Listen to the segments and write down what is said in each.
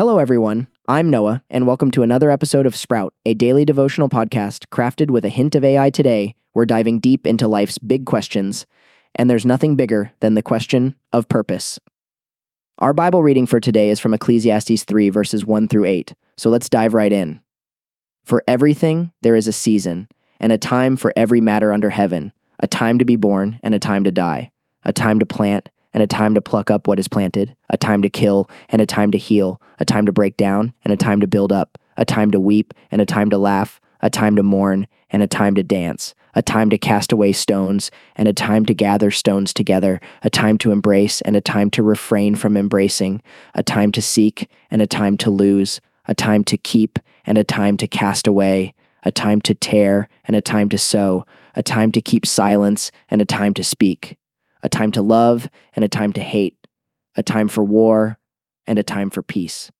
everyone. I'm Noah, and welcome to another episode of Sprout, a daily devotional podcast crafted with a hint of AI today. We're diving deep into life's big questions, and there's nothing bigger than the question of purpose. Our Bible reading for today is from Ecclesiastes 3, verses 1 through 8. So let's dive right in. For everything there is a season, and a time for every matter under heaven, a time to be born and a time to die, a time to plant and a time to pluck up what is planted, a time to kill and a time to heal, a time to break down and a time to build up, a time to weep and a time to laugh, a time to mourn and a time to dance, a time to cast away stones and a time to gather stones together, a time to embrace and a time to refrain from embracing, a time to seek and a time to lose, a time to keep and a time to cast away, a time to tear and a time to sew, a time to keep silence and a time to speak a time to love and a time to hate, a time for war and a time for peace.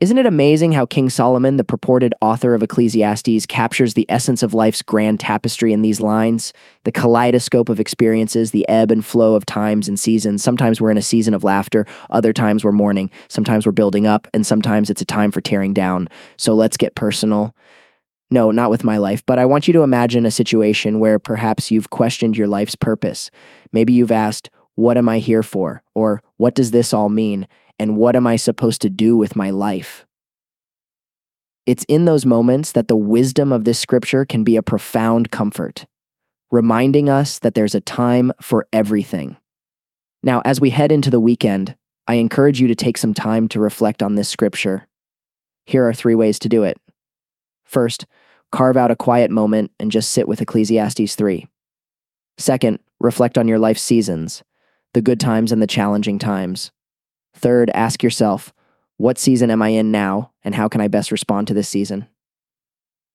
Isn't it amazing how King Solomon, the purported author of Ecclesiastes, captures the essence of life's grand tapestry in these lines? The kaleidoscope of experiences, the ebb and flow of times and seasons. Sometimes we're in a season of laughter, other times we're mourning, sometimes we're building up, and sometimes it's a time for tearing down. So let's get personal. No, not with my life, but I want you to imagine a situation where perhaps you've questioned your life's purpose. Maybe you've asked, What am I here for? Or what does this all mean? And what am I supposed to do with my life? It's in those moments that the wisdom of this scripture can be a profound comfort, reminding us that there's a time for everything. Now, as we head into the weekend, I encourage you to take some time to reflect on this scripture. Here are three ways to do it. First, carve out a quiet moment and just sit with Ecclesiastes 3. Second, reflect on your life seasons, the good times and the challenging times. Third, ask yourself, what season am I in now, and how can I best respond to this season?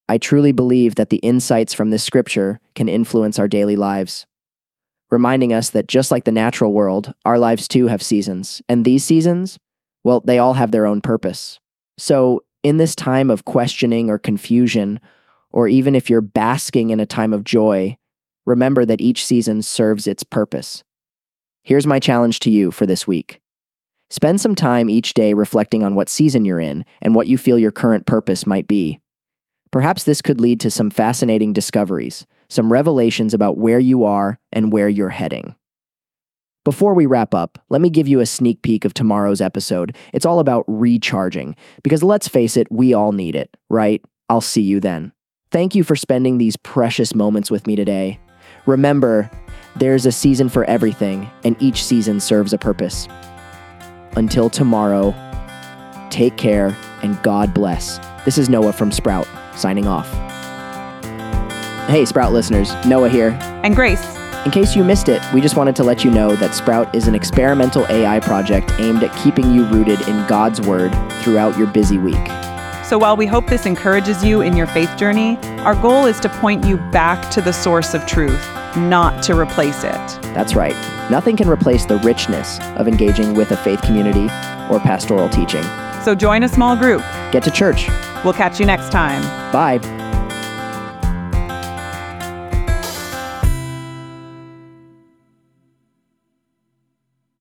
I truly believe that the insights from this scripture can influence our daily lives, reminding us that just like the natural world, our lives too have seasons, and these seasons, well, they all have their own purpose. So, in this time of questioning or confusion, or even if you're basking in a time of joy, remember that each season serves its purpose. Here's my challenge to you for this week. Spend some time each day reflecting on what season you're in and what you feel your current purpose might be. Perhaps this could lead to some fascinating discoveries, some revelations about where you are and where you're heading. Before we wrap up, let me give you a sneak peek of tomorrow's episode. It's all about recharging, because let's face it, we all need it, right? I'll see you then. Thank you for spending these precious moments with me today. Remember, there's a season for everything, and each season serves a purpose. Until tomorrow, take care and God bless. This is Noah from Sprout, signing off. Hey, Sprout listeners, Noah here. And Grace. In case you missed it, we just wanted to let you know that Sprout is an experimental AI project aimed at keeping you rooted in God's Word throughout your busy week. So while we hope this encourages you in your faith journey, our goal is to point you back to the source of truth, not to replace it. That's right. Nothing can replace the richness of engaging with a faith community or pastoral teaching. So join a small group. Get to church. We'll catch you next time. Bye.